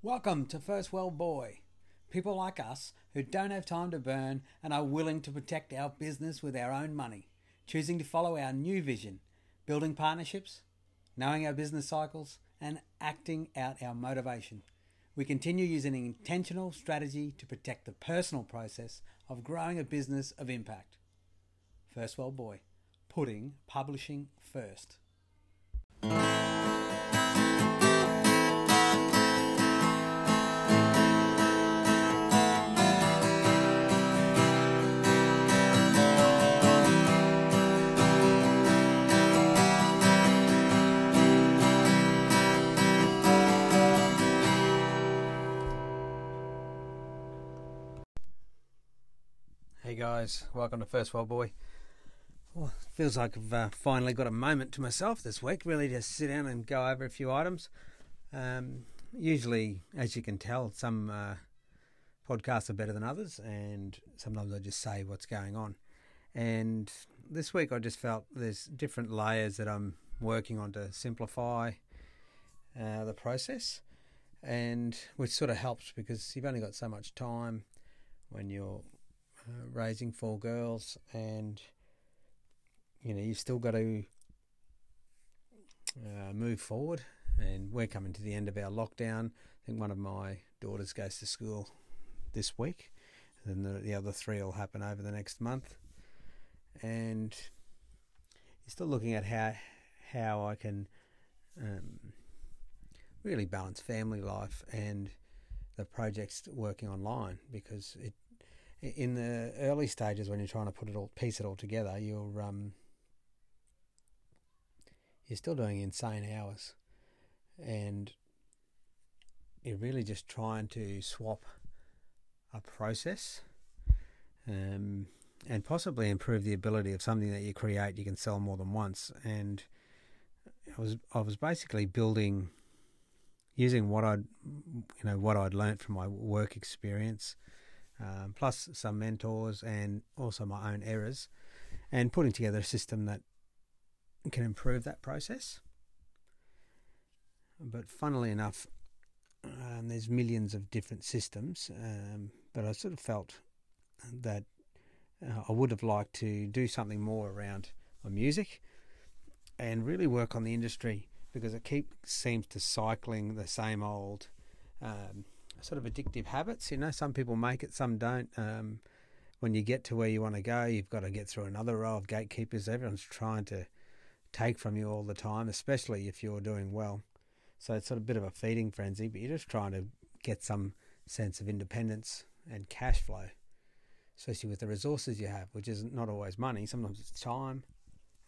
Welcome to First World Boy. People like us who don't have time to burn and are willing to protect our business with our own money, choosing to follow our new vision, building partnerships, knowing our business cycles, and acting out our motivation. We continue using an intentional strategy to protect the personal process of growing a business of impact. First World Boy, putting publishing first. Guys, welcome to First World Boy. Well, feels like I've uh, finally got a moment to myself this week, really to sit down and go over a few items. Um, usually, as you can tell, some uh, podcasts are better than others, and sometimes I just say what's going on. And this week, I just felt there's different layers that I'm working on to simplify uh, the process, and which sort of helps because you've only got so much time when you're uh, raising four girls, and you know you've still got to uh, move forward. And we're coming to the end of our lockdown. I think one of my daughters goes to school this week, and then the, the other three will happen over the next month. And you're still looking at how how I can um, really balance family life and the projects working online because it in the early stages when you're trying to put it all piece it all together you're um you're still doing insane hours. And you're really just trying to swap a process um, and possibly improve the ability of something that you create you can sell more than once. And I was I was basically building using what I'd you know what I'd learnt from my work experience um, plus some mentors and also my own errors, and putting together a system that can improve that process. But funnily enough, um, there's millions of different systems, um, but I sort of felt that uh, I would have liked to do something more around my music and really work on the industry because it keeps seems to cycling the same old um, sort of addictive habits. You know, some people make it, some don't. Um, when you get to where you want to go, you've got to get through another row of gatekeepers. Everyone's trying to take from you all the time, especially if you're doing well. So it's sort of a bit of a feeding frenzy, but you're just trying to get some sense of independence and cash flow, especially with the resources you have, which is not always money. Sometimes it's time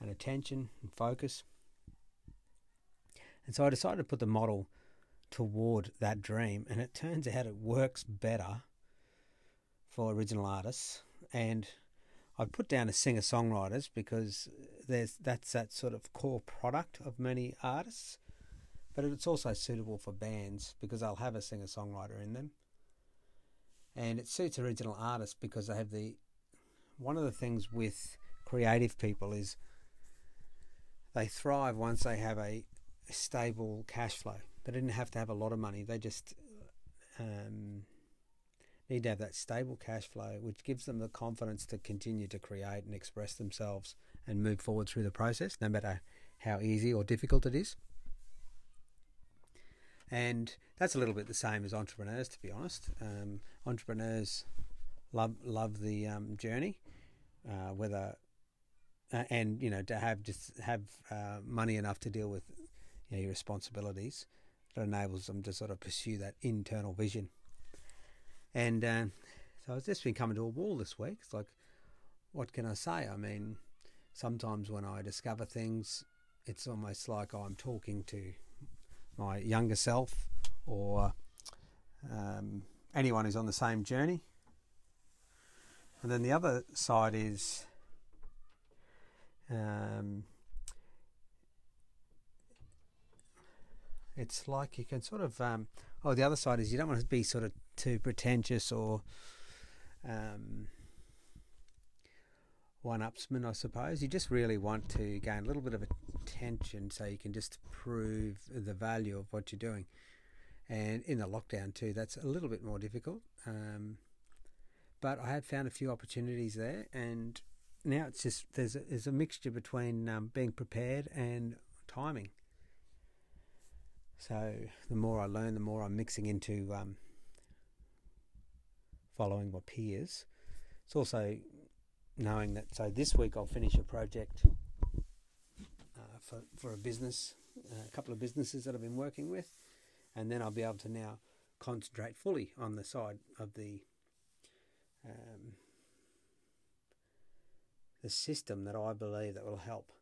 and attention and focus. And so I decided to put the model toward that dream. And it turns out it works better for original artists. And I put down as singer songwriters because there's that's that sort of core product of many artists. But it's also suitable for bands because they'll have a singer songwriter in them. And it suits original artists because they have the one of the things with creative people is they thrive once they have a stable cash flow. They didn't have to have a lot of money. They just um, need to have that stable cash flow, which gives them the confidence to continue to create and express themselves and move forward through the process, no matter how easy or difficult it is. And that's a little bit the same as entrepreneurs, to be honest. Um, entrepreneurs love love the um, journey, uh, whether uh, and you know to have just have uh, money enough to deal with you know, your responsibilities that enables them to sort of pursue that internal vision. And uh, so I've just been coming to a wall this week. It's like, what can I say? I mean, sometimes when I discover things, it's almost like I'm talking to my younger self or um, anyone who's on the same journey. And then the other side is um, It's like you can sort of. Um, oh, the other side is you don't want to be sort of too pretentious or um, one-upsman, I suppose. You just really want to gain a little bit of attention so you can just prove the value of what you're doing. and in the lockdown too, that's a little bit more difficult. Um, but I have found a few opportunities there, and now it's just there's a, there's a mixture between um, being prepared and timing. So the more I learn, the more I'm mixing into um, following my peers. It's also knowing that. So this week I'll finish a project uh, for for a business, uh, a couple of businesses that I've been working with, and then I'll be able to now concentrate fully on the side of the um, the system that I believe that will help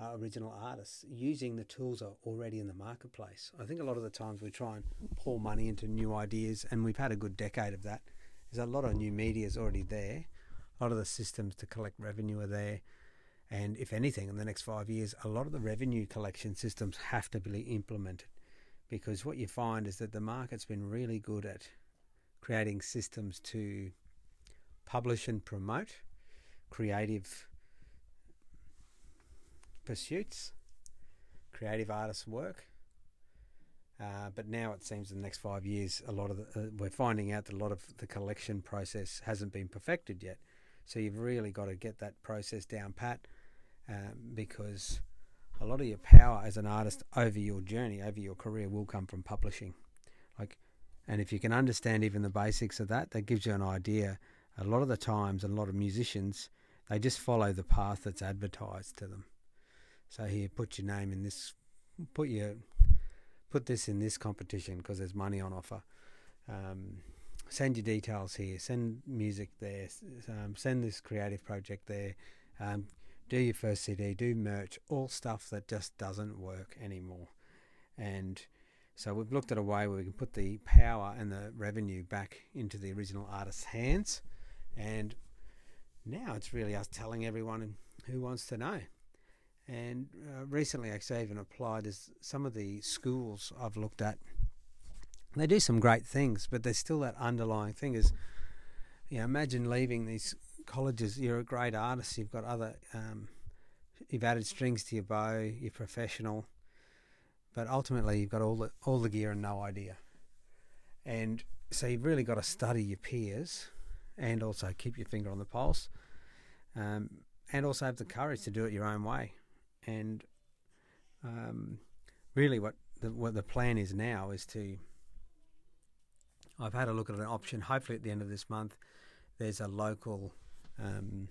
uh, original artists using the tools are already in the marketplace. I think a lot of the times we try and pour money into new ideas, and we've had a good decade of that. There's a lot of new media is already there. A lot of the systems to collect revenue are there. And if anything, in the next five years, a lot of the revenue collection systems have to be implemented because what you find is that the market's been really good at creating systems to publish and promote creative pursuits, creative artists' work. Uh, but now it seems in the next five years, a lot of the, uh, we're finding out that a lot of the collection process hasn't been perfected yet. So you've really got to get that process down pat, um, because a lot of your power as an artist over your journey, over your career, will come from publishing. Like, and if you can understand even the basics of that, that gives you an idea. A lot of the times, a lot of musicians, they just follow the path that's advertised to them. So here, put your name in this, put your, put this in this competition because there's money on offer. Um, send your details here. Send music there. Um, send this creative project there. Um, do your first CD. Do merch. All stuff that just doesn't work anymore. And so we've looked at a way where we can put the power and the revenue back into the original artist's hands. And now it's really us telling everyone who wants to know. And uh, recently, actually, I even applied as some of the schools I've looked at. They do some great things, but there's still that underlying thing is, you know, imagine leaving these colleges. You're a great artist. You've got other, um, you've added strings to your bow. You're professional, but ultimately you've got all the all the gear and no idea. And so you've really got to study your peers, and also keep your finger on the pulse, um, and also have the courage to do it your own way and um, really what the, what the plan is now is to I've had a look at an option. Hopefully at the end of this month there's a local um,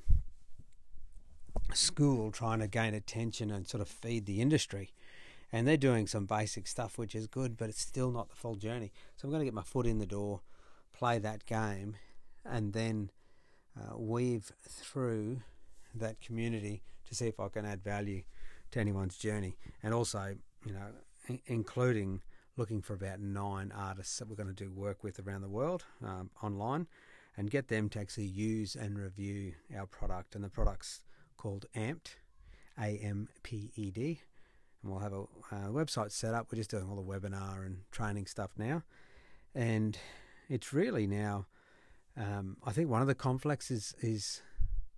school trying to gain attention and sort of feed the industry. And they're doing some basic stuff which is good but it's still not the full journey. So I'm going to get my foot in the door play that game and then uh, weave through that community to see if I can add value to anyone's journey, and also you know in- including looking for about nine artists that we're going to do work with around the world um, online, and get them to actually use and review our product. And the product's called Amped, A M P E D, and we'll have a website set up. We're just doing all the webinar and training stuff now, and it's really now. Um, I think one of the conflicts is is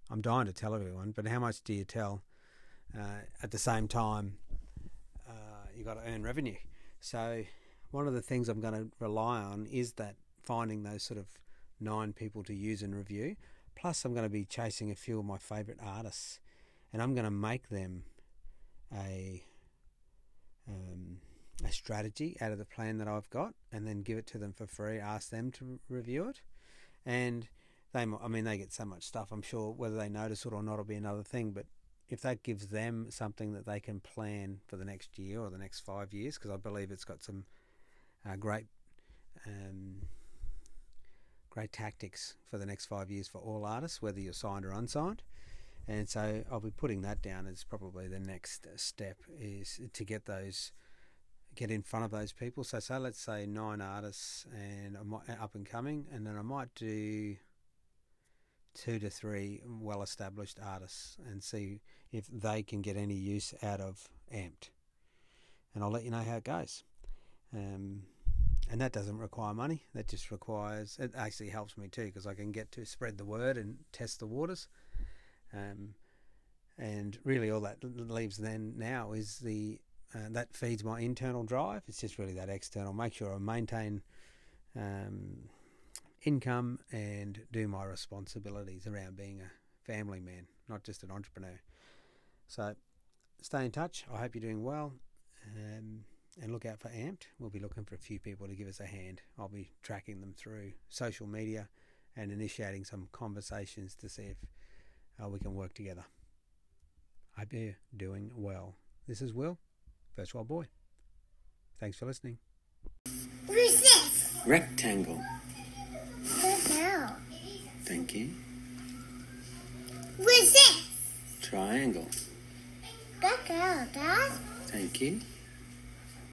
I'm dying to tell everyone, but how much do you tell? Uh, at the same time, uh, you've got to earn revenue. So, one of the things I'm going to rely on is that finding those sort of nine people to use and review. Plus, I'm going to be chasing a few of my favourite artists, and I'm going to make them a um, a strategy out of the plan that I've got, and then give it to them for free. Ask them to review it, and they, I mean, they get so much stuff. I'm sure whether they notice it or not will be another thing, but if that gives them something that they can plan for the next year or the next five years, because I believe it's got some uh, great, um, great tactics for the next five years for all artists, whether you're signed or unsigned. And so I'll be putting that down as probably the next step is to get those, get in front of those people. So say let's say nine artists and up and coming, and then I might do two to three well established artists and see if they can get any use out of Amped. And I'll let you know how it goes. Um, and that doesn't require money. That just requires, it actually helps me too because I can get to spread the word and test the waters. Um, and really, all that leaves then now is the uh, that feeds my internal drive. It's just really that external. Make sure I maintain um, income and do my responsibilities around being a family man, not just an entrepreneur. So stay in touch. I hope you're doing well. Um, and look out for Amped. We'll be looking for a few people to give us a hand. I'll be tracking them through social media and initiating some conversations to see if uh, we can work together. I hope you're doing well. This is Will, First World Boy. Thanks for listening. Who's this? Rectangle. Who's now? Thank you. Who's this? Triangle. That girl, Dad. Thank you.